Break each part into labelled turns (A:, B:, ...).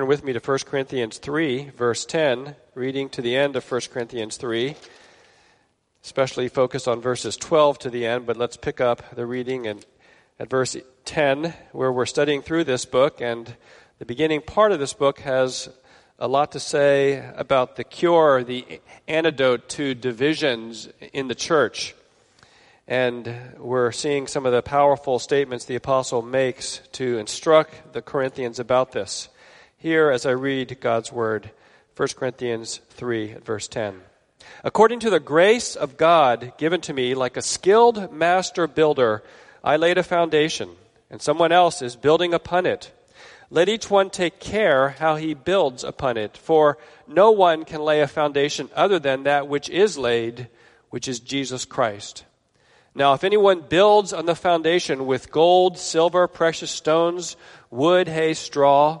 A: Turn with me to 1 Corinthians 3, verse 10, reading to the end of 1 Corinthians 3, especially focus on verses 12 to the end, but let's pick up the reading and at verse 10, where we're studying through this book, and the beginning part of this book has a lot to say about the cure, the antidote to divisions in the church. And we're seeing some of the powerful statements the apostle makes to instruct the Corinthians about this here as I read God's word. 1 Corinthians 3, verse 10. According to the grace of God given to me, like a skilled master builder, I laid a foundation, and someone else is building upon it. Let each one take care how he builds upon it, for no one can lay a foundation other than that which is laid, which is Jesus Christ. Now, if anyone builds on the foundation with gold, silver, precious stones, wood, hay, straw,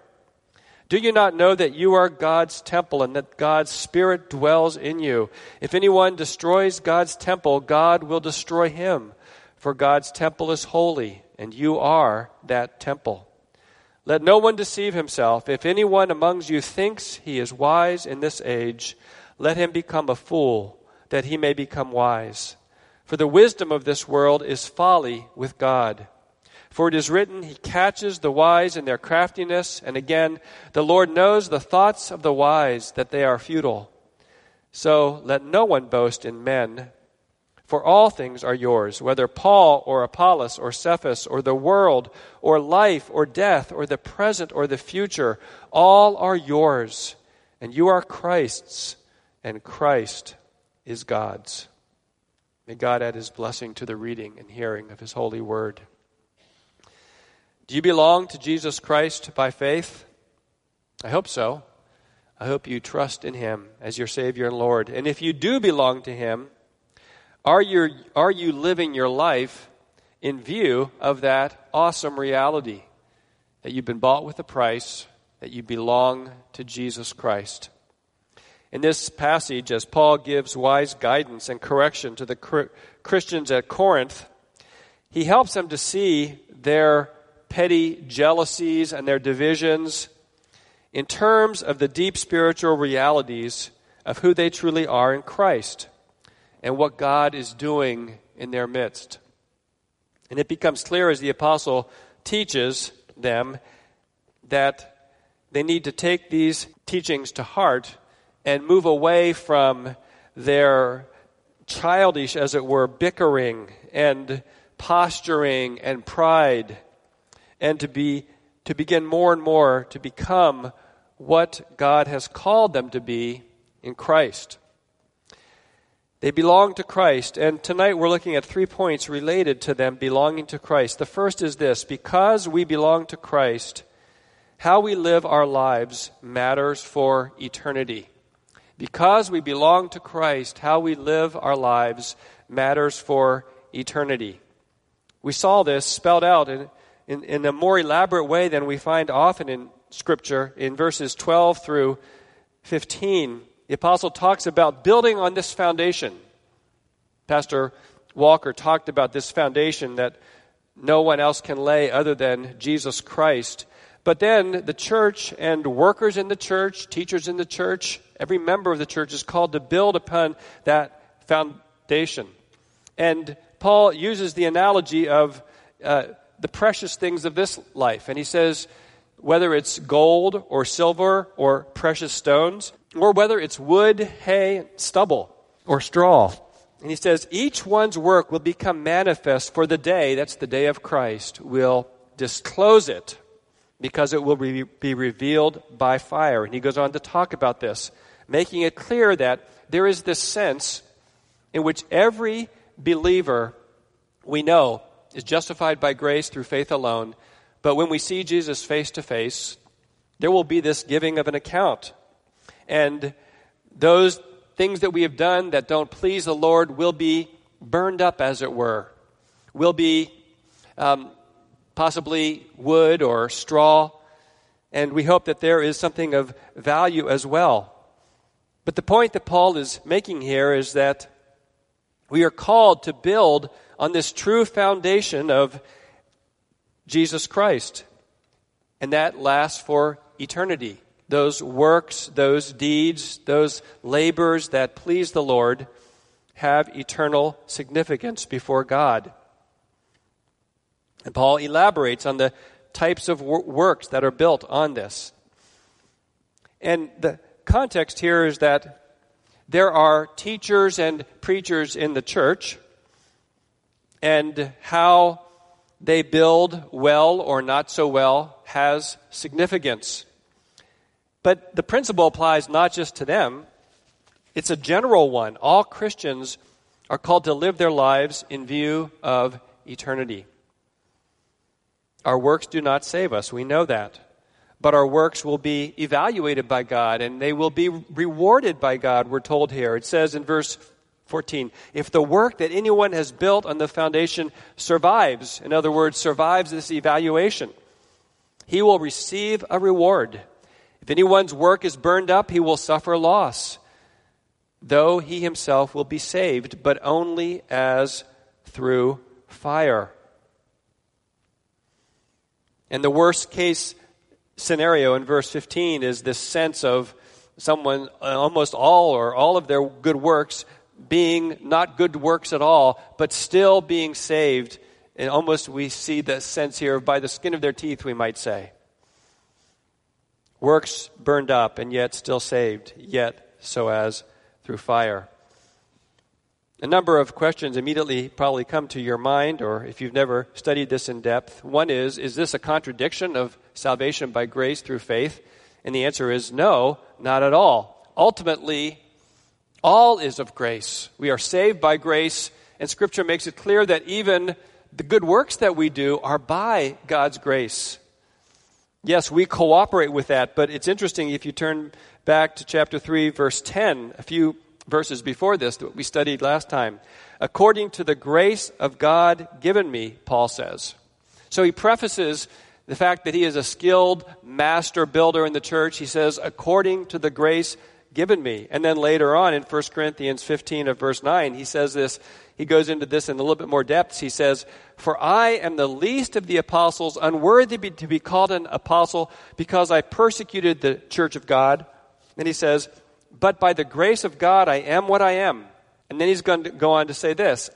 A: Do you not know that you are God's temple and that God's Spirit dwells in you? If anyone destroys God's temple, God will destroy him, for God's temple is holy, and you are that temple. Let no one deceive himself. If anyone among you thinks he is wise in this age, let him become a fool, that he may become wise. For the wisdom of this world is folly with God. For it is written, He catches the wise in their craftiness. And again, the Lord knows the thoughts of the wise, that they are futile. So let no one boast in men, for all things are yours, whether Paul or Apollos or Cephas or the world or life or death or the present or the future, all are yours. And you are Christ's, and Christ is God's. May God add his blessing to the reading and hearing of his holy word. Do you belong to Jesus Christ by faith? I hope so. I hope you trust in Him as your Savior and Lord. And if you do belong to Him, are you, are you living your life in view of that awesome reality that you've been bought with a price, that you belong to Jesus Christ? In this passage, as Paul gives wise guidance and correction to the Christians at Corinth, he helps them to see their petty jealousies and their divisions in terms of the deep spiritual realities of who they truly are in Christ and what God is doing in their midst. And it becomes clear as the apostle teaches them that they need to take these teachings to heart and move away from their childish, as it were, bickering and posturing and pride and to be to begin more and more to become what God has called them to be in Christ. They belong to Christ, and tonight we're looking at three points related to them belonging to Christ. The first is this because we belong to Christ, how we live our lives matters for eternity. Because we belong to Christ, how we live our lives matters for eternity. We saw this spelled out in in, in a more elaborate way than we find often in Scripture in verses 12 through 15. The apostle talks about building on this foundation. Pastor Walker talked about this foundation that no one else can lay other than Jesus Christ. But then the church and workers in the church, teachers in the church, every member of the church is called to build upon that foundation. And Paul uses the analogy of uh, the precious things of this life. And he says, whether it's gold or silver or precious stones, or whether it's wood, hay, stubble, or straw. And he says, each one's work will become manifest for the day, that's the day of Christ, will disclose it because it will be, be revealed by fire. And he goes on to talk about this, making it clear that there is this sense in which every believer we know is justified by grace through faith alone. But when we see Jesus face to face, there will be this giving of an account. And those things that we have done that don't please the Lord will be burned up, as it were, will be um, possibly wood or straw. And we hope that there is something of value as well. But the point that Paul is making here is that we are called to build on this true foundation of Jesus Christ. And that lasts for eternity. Those works, those deeds, those labors that please the Lord have eternal significance before God. And Paul elaborates on the types of works that are built on this. And the context here is that there are teachers and preachers in the church, and how they build well or not so well has significance. But the principle applies not just to them, it's a general one. All Christians are called to live their lives in view of eternity. Our works do not save us, we know that but our works will be evaluated by God and they will be rewarded by God, we're told here. It says in verse 14, if the work that anyone has built on the foundation survives, in other words, survives this evaluation, he will receive a reward. If anyone's work is burned up, he will suffer loss, though he himself will be saved, but only as through fire. And the worst case scenario in verse 15 is this sense of someone, uh, almost all or all of their good works being not good works at all, but still being saved. And almost we see the sense here by the skin of their teeth, we might say. Works burned up and yet still saved, yet so as through fire. A number of questions immediately probably come to your mind, or if you've never studied this in depth. One is Is this a contradiction of salvation by grace through faith? And the answer is no, not at all. Ultimately, all is of grace. We are saved by grace, and Scripture makes it clear that even the good works that we do are by God's grace. Yes, we cooperate with that, but it's interesting if you turn back to chapter 3, verse 10, a few verses before this that we studied last time. According to the grace of God given me, Paul says. So he prefaces the fact that he is a skilled master builder in the church. He says, according to the grace given me. And then later on in 1 Corinthians 15 of verse 9, he says this, he goes into this in a little bit more depth. He says, For I am the least of the apostles, unworthy to be called an apostle, because I persecuted the church of God. And he says, but by the grace of God, I am what I am. And then he's going to go on to say this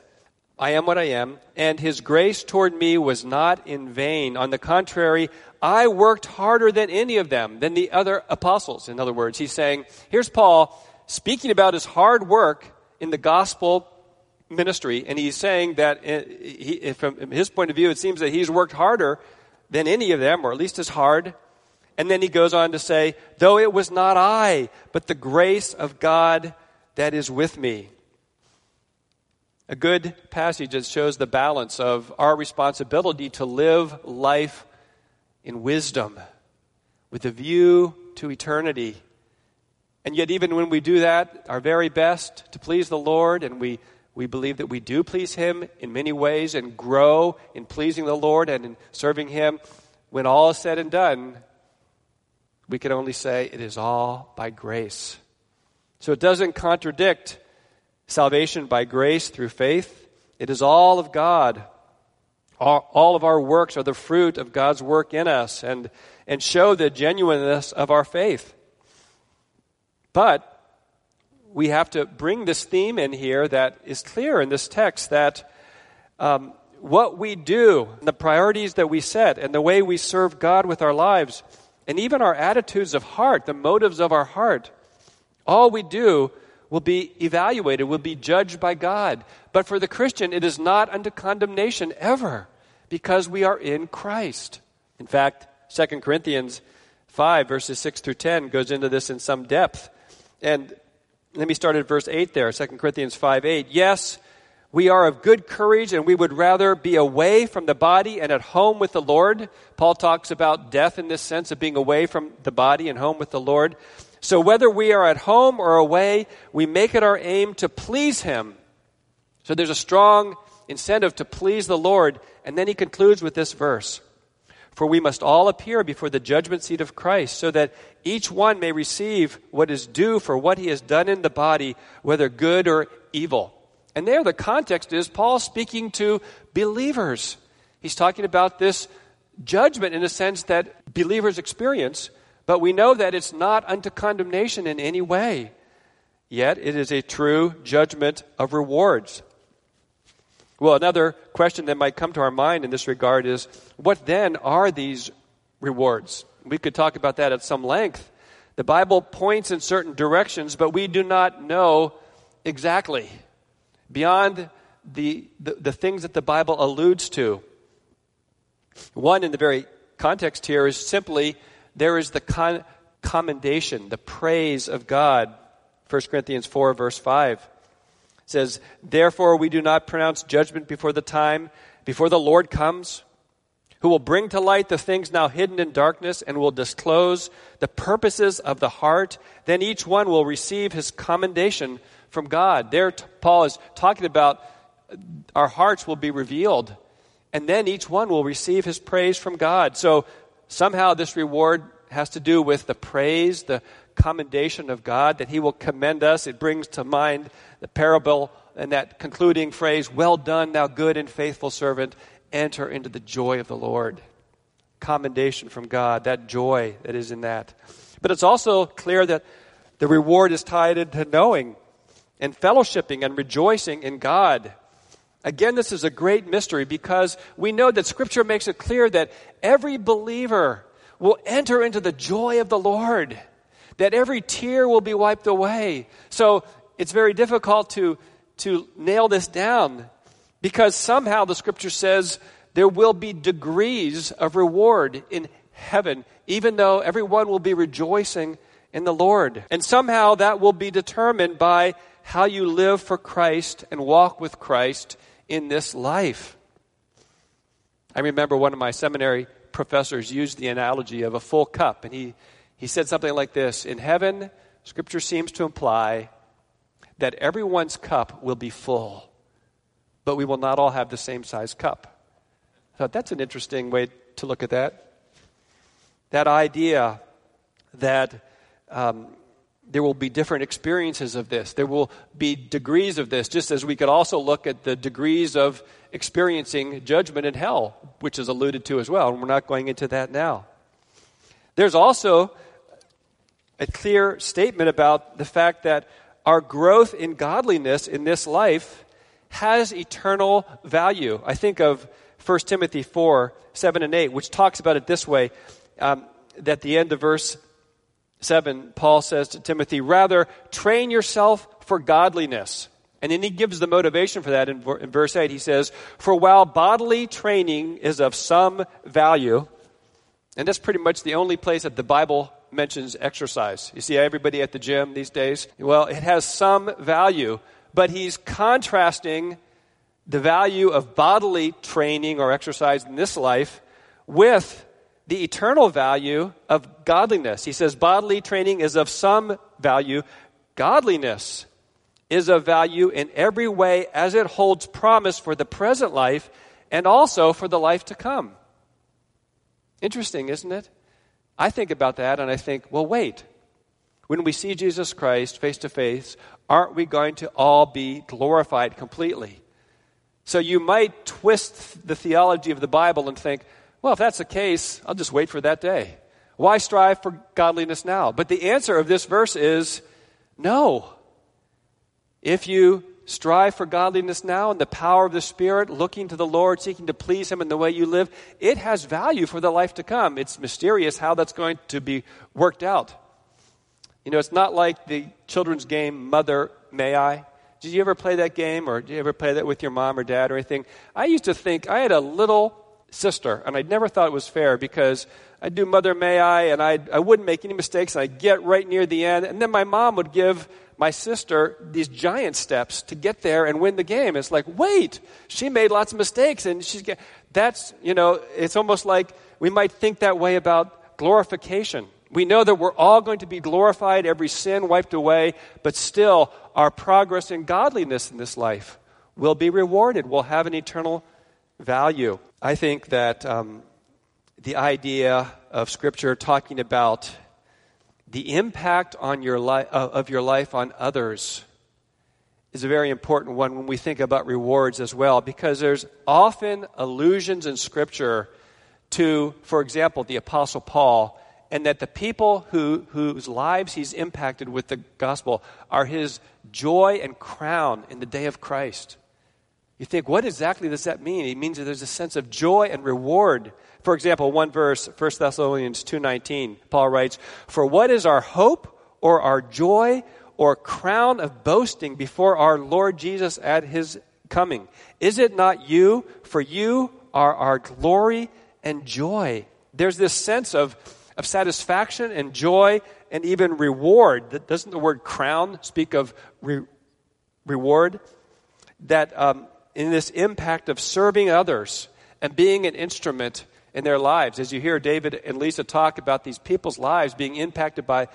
A: I am what I am, and his grace toward me was not in vain. On the contrary, I worked harder than any of them, than the other apostles. In other words, he's saying, here's Paul speaking about his hard work in the gospel ministry, and he's saying that uh, he, from his point of view, it seems that he's worked harder than any of them, or at least as hard and then he goes on to say, Though it was not I, but the grace of God that is with me. A good passage that shows the balance of our responsibility to live life in wisdom with a view to eternity. And yet, even when we do that, our very best to please the Lord, and we, we believe that we do please Him in many ways and grow in pleasing the Lord and in serving Him, when all is said and done, we can only say it is all by grace. So it doesn't contradict salvation by grace through faith. It is all of God. All, all, of our works are the fruit of God's work in us and, and show the genuineness of our faith. But we have to bring this theme in here that is clear in this text that um, what we do, the priorities that we set, and the way we serve God with our lives, and even our attitudes of heart, the motives of our heart, all we do will be evaluated, will be judged by God. But for the Christian, it is not unto condemnation ever because we are in Christ. In fact, 2 Corinthians 5, verses 6 through 10, goes into this in some depth. And let me start at verse 8 there, 2 Corinthians 5 8. Yes, we are of good courage and we would rather be away from the body and at home with the Lord. Paul talks about death in this sense of being away from the body and home with the Lord. So whether we are at home or away, we make it our aim to please Him. So there's a strong incentive to please the Lord. And then he concludes with this verse For we must all appear before the judgment seat of Christ, so that each one may receive what is due for what he has done in the body, whether good or evil. And there, the context is Paul speaking to believers. He's talking about this judgment in a sense that believers experience but we know that it's not unto condemnation in any way. Yet it is a true judgment of rewards. Well, another question that might come to our mind in this regard is what then are these rewards? We could talk about that at some length. The Bible points in certain directions, but we do not know exactly beyond the, the, the things that the Bible alludes to. One, in the very context here, is simply there is the con- commendation, the praise of God. 1 Corinthians 4, verse 5 says, Therefore we do not pronounce judgment before the time, before the Lord comes, who will bring to light the things now hidden in darkness and will disclose the purposes of the heart. Then each one will receive his commendation from God. There, Paul is talking about our hearts will be revealed, and then each one will receive his praise from God. So somehow this reward has to do with the praise, the commendation of God, that He will commend us. It brings to mind the parable and that concluding phrase, Well done, thou good and faithful servant, enter into the joy of the Lord. Commendation from God, that joy that is in that. But it's also clear that the reward is tied into knowing and fellowshipping and rejoicing in God. Again, this is a great mystery because we know that Scripture makes it clear that every believer will enter into the joy of the Lord, that every tear will be wiped away. So it's very difficult to, to nail this down because somehow the Scripture says there will be degrees of reward in heaven, even though everyone will be rejoicing in the Lord. And somehow that will be determined by how you live for Christ and walk with Christ in this life. I remember one of my seminary professors used the analogy of a full cup, and he, he said something like this In heaven, Scripture seems to imply that everyone's cup will be full, but we will not all have the same size cup. I thought that's an interesting way to look at that. That idea that um, there will be different experiences of this. There will be degrees of this, just as we could also look at the degrees of experiencing judgment in hell, which is alluded to as well, and we're not going into that now. There's also a clear statement about the fact that our growth in godliness in this life has eternal value. I think of 1 Timothy 4 7 and 8, which talks about it this way. Um, the end of verse 7, Paul says to Timothy, Rather, train yourself for godliness. And then he gives the motivation for that in, in verse 8. He says, For while bodily training is of some value, and that's pretty much the only place that the Bible mentions exercise. You see everybody at the gym these days? Well, it has some value, but he's contrasting the value of bodily training or exercise in this life with the eternal value of godliness. He says bodily training is of some value. Godliness is of value in every way as it holds promise for the present life and also for the life to come. Interesting, isn't it? I think about that and I think, well, wait. When we see Jesus Christ face to face, aren't we going to all be glorified completely? So you might twist the theology of the Bible and think, well, if that's the case, I'll just wait for that day. Why strive for godliness now? But the answer of this verse is no. If you strive for godliness now and the power of the Spirit, looking to the Lord, seeking to please Him in the way you live, it has value for the life to come. It's mysterious how that's going to be worked out. You know, it's not like the children's game, Mother May I? Did you ever play that game or did you ever play that with your mom or dad or anything? I used to think I had a little sister, and I never thought it was fair because I'd do Mother May I, and I'd, I wouldn't make any mistakes, and I'd get right near the end, and then my mom would give my sister these giant steps to get there and win the game. It's like, wait, she made lots of mistakes, and she's get, that's, you know, it's almost like we might think that way about glorification. We know that we're all going to be glorified, every sin wiped away, but still, our progress in godliness in this life will be rewarded, We'll have an eternal value. I think that um, the idea of Scripture talking about the impact on your li- uh, of your life on others is a very important one when we think about rewards as well, because there's often allusions in Scripture to, for example, the Apostle Paul, and that the people who, whose lives he's impacted with the gospel are his joy and crown in the day of Christ. You think, what exactly does that mean? It means that there's a sense of joy and reward. For example, one verse, 1 Thessalonians 2.19, Paul writes, For what is our hope or our joy or crown of boasting before our Lord Jesus at his coming? Is it not you? For you are our glory and joy. There's this sense of, of satisfaction and joy and even reward. Doesn't the word crown speak of re- reward? That um, in this impact of serving others and being an instrument in their lives. As you hear David and Lisa talk about these people's lives being impacted by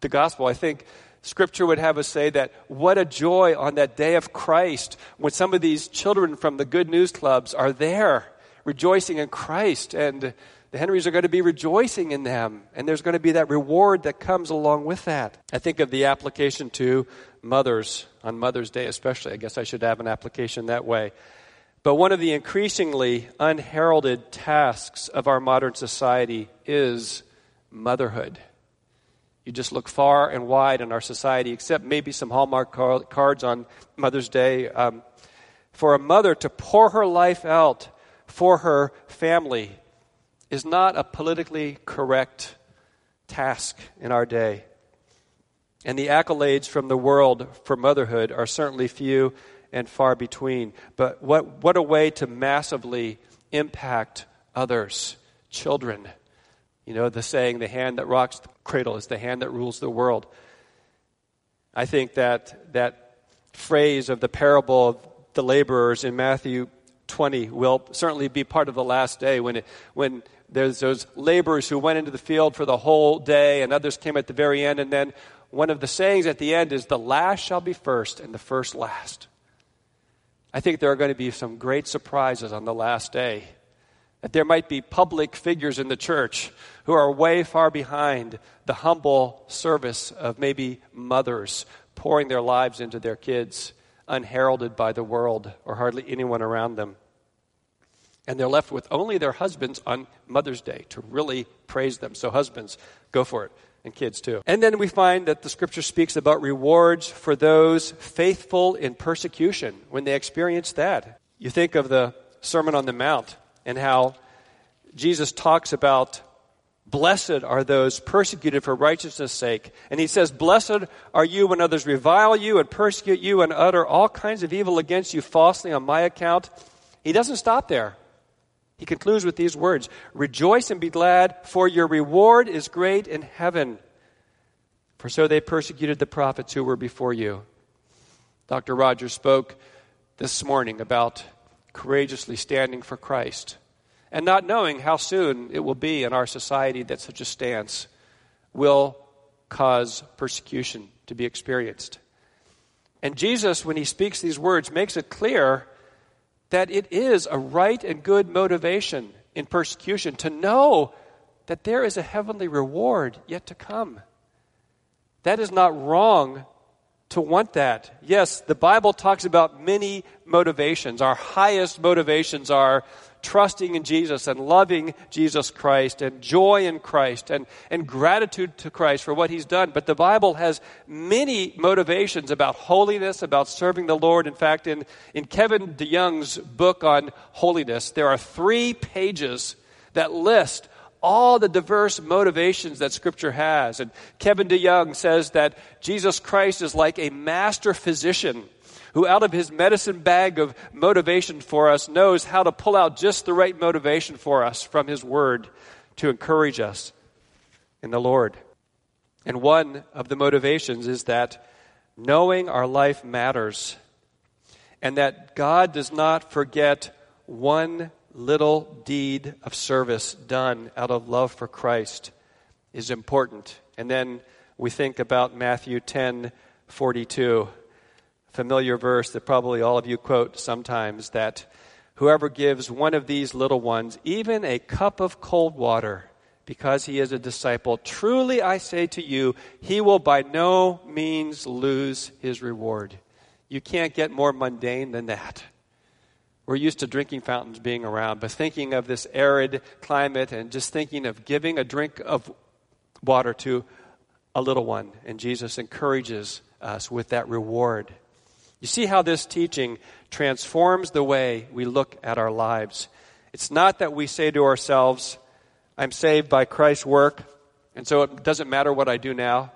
A: the gospel, I think Scripture would have us say that what a joy on that day of Christ when some of these children from the Good News Clubs are there rejoicing in Christ and the Henrys are going to be rejoicing in them, and there's going to be that reward that comes along with that. I think of the application to mothers on Mother's Day, especially. I guess I should have an application that way. But one of the increasingly unheralded tasks of our modern society is motherhood. You just look far and wide in our society, except maybe some Hallmark cards on Mother's Day. Um, for a mother to pour her life out for her family is not a politically correct task in our day. And the accolades from the world for motherhood are certainly few and far between. But what, what a way to massively impact others, children. You know, the saying, the hand that rocks the cradle is the hand that rules the world. I think that that phrase of the parable of the laborers in Matthew 20 will certainly be part of the last day when, it, when there's those laborers who went into the field for the whole day and others came at the very end. And then one of the sayings at the end is, The last shall be first and the first last. I think there are going to be some great surprises on the last day. That there might be public figures in the church who are way far behind the humble service of maybe mothers pouring their lives into their kids, unheralded by the world or hardly anyone around them and they're left with only their husbands on Mother's Day to really praise them. So, husbands, go for it, and kids too. And then we find that the scripture speaks about rewards for those faithful in persecution when they experience that. You think of the Sermon on the Mount and how Jesus talks about Blessed are those persecuted for righteousness' sake. And he says, Blessed are you when others revile you and persecute you and utter all kinds of evil against you falsely on my account. He doesn't stop there. He concludes with these words Rejoice and be glad, for your reward is great in heaven. For so they persecuted the prophets who were before you. Dr. Rogers spoke this morning about courageously standing for Christ and not knowing how soon it will be in our society that such a stance will cause persecution to be experienced. And Jesus, when he speaks these words, makes it clear that it is a right and good motivation in persecution to know that there is a heavenly reward yet to come. That is not wrong to want that. Yes, the Bible talks about many motivations. Our highest motivations are trusting in Jesus and loving Jesus Christ and joy in Christ and, and gratitude to Christ for what he's done. But the Bible has many motivations about holiness, about serving the Lord. In fact, in, in Kevin DeYoung's book on holiness, there are three pages that list all the diverse motivations that Scripture has. And Kevin DeYoung says that Jesus Christ is like a master physician who, out of his medicine bag of motivation for us, knows how to pull out just the right motivation for us from his word to encourage us in the Lord. And one of the motivations is that knowing our life matters and that God does not forget one little deed of service done out of love for Christ is important. And then we think about Matthew 10 42, familiar verse that probably all of you quote sometimes that whoever gives one of these little ones even a cup of cold water because he is a disciple, truly I say to you, he will by no means lose his reward. You can't get more mundane than that. We're used to drinking fountains being around, but thinking of this arid climate and just thinking of giving a drink of water to a little one. And Jesus encourages us with that reward. You see how this teaching transforms the way we look at our lives. It's not that we say to ourselves, I'm saved by Christ's work, and so it doesn't matter what I do now.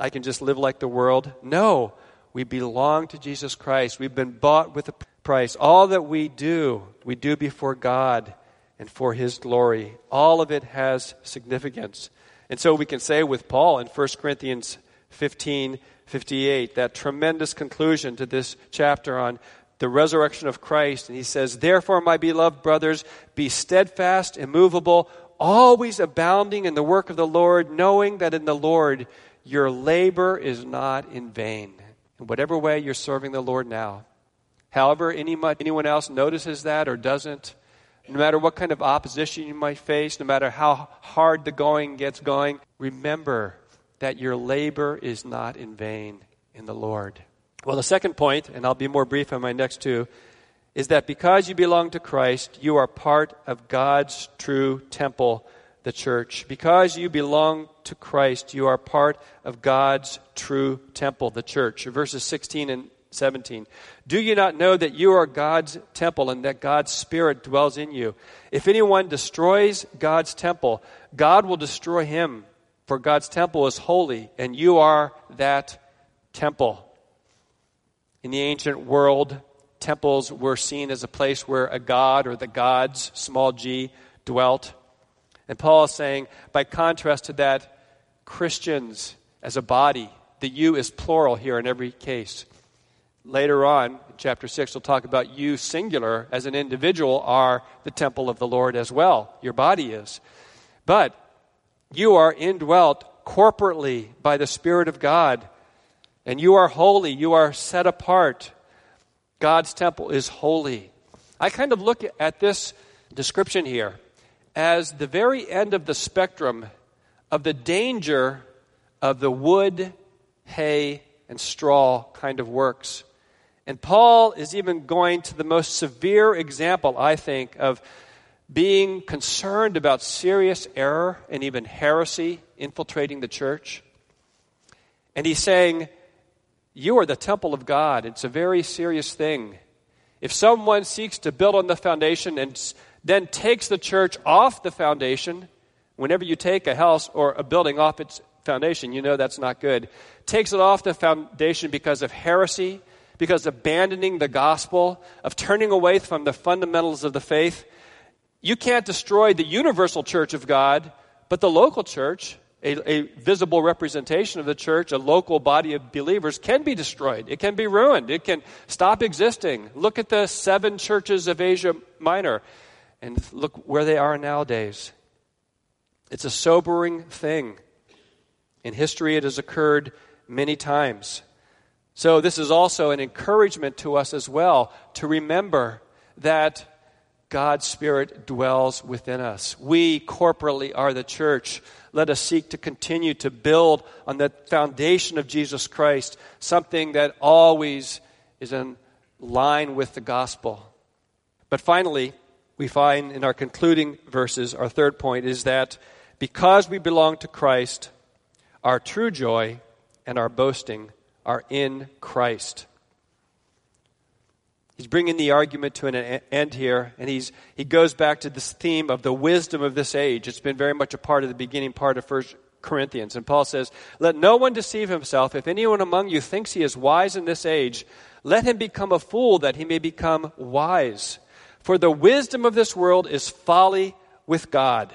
A: I can just live like the world. No, we belong to Jesus Christ. We've been bought with a price. All that we do, we do before God and for His glory. All of it has significance. And so we can say with Paul in 1 Corinthians 15 58, that tremendous conclusion to this chapter on the resurrection of Christ. And he says, Therefore, my beloved brothers, be steadfast, immovable, always abounding in the work of the Lord, knowing that in the Lord your labor is not in vain. In whatever way you're serving the Lord now, However, any, anyone else notices that or doesn't, no matter what kind of opposition you might face, no matter how hard the going gets going, remember that your labor is not in vain in the Lord. Well, the second point, and I'll be more brief on my next two, is that because you belong to Christ, you are part of God's true temple, the church. Because you belong to Christ, you are part of God's true temple, the church. Verses 16 and 17. Do you not know that you are God's temple and that God's Spirit dwells in you? If anyone destroys God's temple, God will destroy him, for God's temple is holy, and you are that temple. In the ancient world, temples were seen as a place where a god or the gods, small g, dwelt. And Paul is saying, by contrast to that, Christians as a body, the you is plural here in every case later on, in chapter 6, we'll talk about you singular as an individual are the temple of the Lord as well. Your body is. But you are indwelt corporately by the Spirit of God. And you are holy. You are set apart. God's temple is holy. I kind of look at this description here as the very end of the spectrum of the danger of the wood, hay, and straw kind of works. And Paul is even going to the most severe example, I think, of being concerned about serious error and even heresy infiltrating the church. And he's saying, You are the temple of God. It's a very serious thing. If someone seeks to build on the foundation and then takes the church off the foundation, whenever you take a house or a building off its foundation, you know that's not good. Takes it off the foundation because of heresy, because abandoning the gospel, of turning away from the fundamentals of the faith, you can't destroy the universal church of God, but the local church, a, a, visible representation of the church, a local body of believers, can be destroyed. It can be ruined. It can stop existing. Look at the seven churches of Asia Minor and look where they are nowadays. It's a sobering thing. In history, it has occurred many times. So, this is also an encouragement to us as well to remember that God's Spirit dwells within us. We corporately are the church. Let us seek to continue to build on the foundation of Jesus Christ, something that always is in line with the gospel. But finally, we find in our concluding verses, our third point is that because we belong to Christ, our true joy and our boasting are in Christ. He's bringing the argument to an end here, and he's, he goes back to this theme of the wisdom of this age. It's been very much a part of the beginning part of First Corinthians. And Paul says, Let no one deceive himself. If anyone among you thinks he is wise in this age, let him become a fool that he may become wise. For the wisdom of this world is folly with God.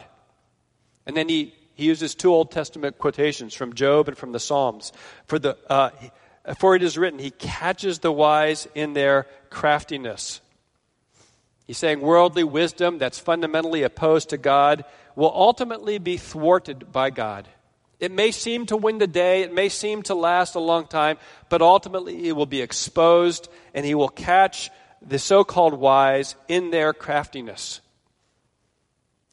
A: And then he, he uses two Old Testament quotations from Job and from the Psalms. For the, uh, for it is written, He catches the wise in their craftiness. He's saying worldly wisdom that's fundamentally opposed to God will ultimately be thwarted by God. It may seem to win the day, it may seem to last a long time, but ultimately it will be exposed and he will catch the so called wise in their craftiness.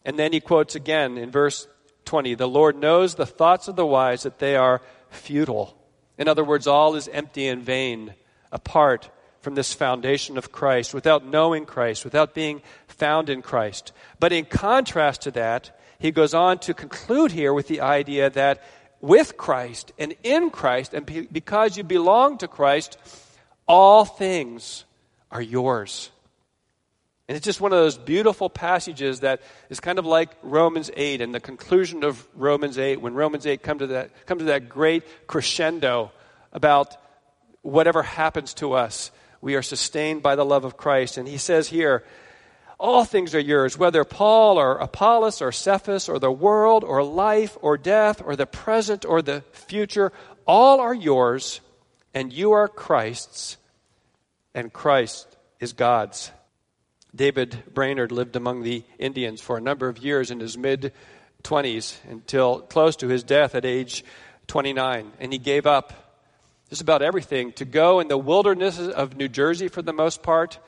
A: And then he quotes again in verse 20 The Lord knows the thoughts of the wise, that they are futile. In other words, all is empty and vain apart from this foundation of Christ, without knowing Christ, without being found in Christ. But in contrast to that, he goes on to conclude here with the idea that with Christ and in Christ, and because you belong to Christ, all things are yours. And it's just one of those beautiful passages that is kind of like Romans 8 and the conclusion of Romans 8, when Romans 8 comes to that, come to that great crescendo about whatever happens to us, we are sustained by the love of Christ. And he says here, all things are yours, whether Paul or Apollos or Cephas or the world or life or death or the present or the future, all are yours, and you are Christ's, and Christ is God's. David Brainerd lived among the Indians for a number of years in his mid 20s until close to his death at age 29. And he gave up just about everything to go in the wilderness of New Jersey for the most part,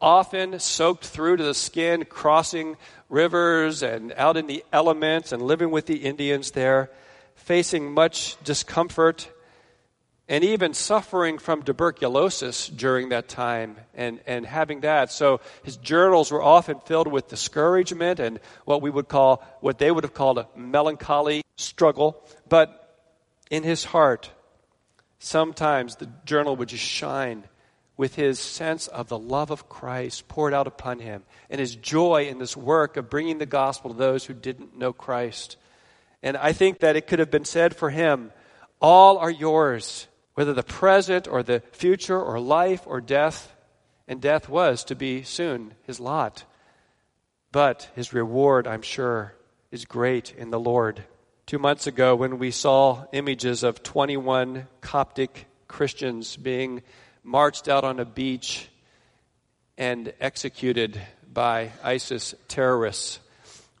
A: often soaked through to the skin, crossing rivers and out in the elements and living with the Indians there, facing much discomfort and even suffering from tuberculosis during that time and, and having that. So his journals were often filled with discouragement and what we would call, what they would have called a melancholy struggle. But in his heart, sometimes the journal would just shine with his sense of the love of Christ poured out upon him and his joy in this work of bringing the gospel to those who didn't know Christ. And I think that it could have been said for him, all are yours whether the present or the future or life or death, and death was to be soon his lot. But his reward, I'm sure, is great in the Lord. Two months ago, when we saw images of 21 Coptic Christians being marched out on a beach and executed by ISIS terrorists,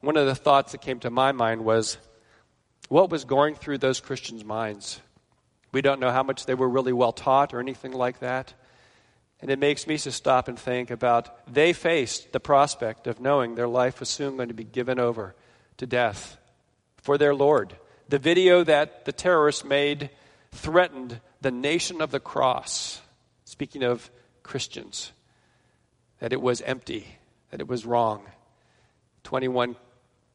A: one of the thoughts that came to my mind was what was going through those Christians' minds? We don't know how much they were really well taught or anything like that. And it makes me to stop and think about they faced the prospect of knowing their life was soon going to be given over to death for their Lord. The video that the terrorists made threatened the nation of the cross. Speaking of Christians, that it was empty, that it was wrong. 21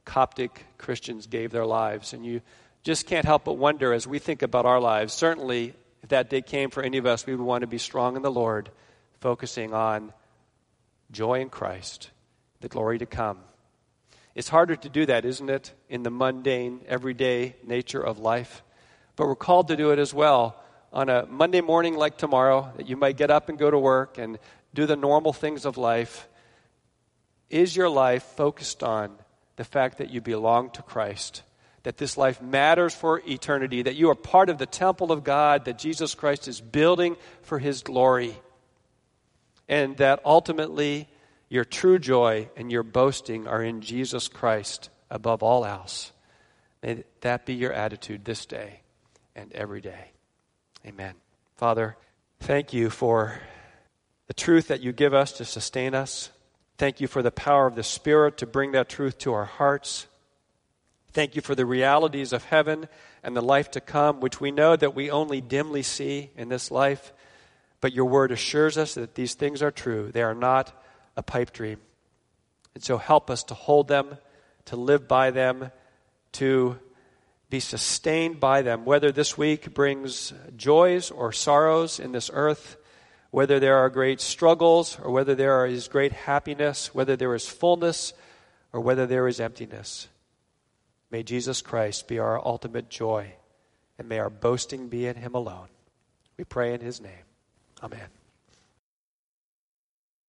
A: Coptic Christians gave their lives. And you just can't help but wonder as we think about our lives. Certainly, if that day came for any of us, we would want to be strong in the Lord, focusing on joy in Christ, the glory to come. It's harder to do that, isn't it, in the mundane, everyday nature of life? But we're called to do it as well on a Monday morning like tomorrow, that you might get up and go to work and do the normal things of life. Is your life focused on the fact that you belong to Christ? That this life matters for eternity, that you are part of the temple of God that Jesus Christ is building for his glory, and that ultimately your true joy and your boasting are in Jesus Christ above all else. May that be your attitude this day and every day. Amen. Father, thank you for the truth that you give us to sustain us. Thank you for the power of the Spirit to bring that truth to our hearts. Thank you for the realities of heaven and the life to come, which we know that we only dimly see in this life. But your word assures us that these things are true. They are not a pipe dream. And so help us to hold them, to live by them, to be sustained by them, whether this week brings joys or sorrows in this earth, whether there are great struggles or whether there is great happiness, whether there is fullness or whether there is emptiness. May Jesus Christ be our ultimate joy, and may our boasting be in him alone. We pray in his name. Amen.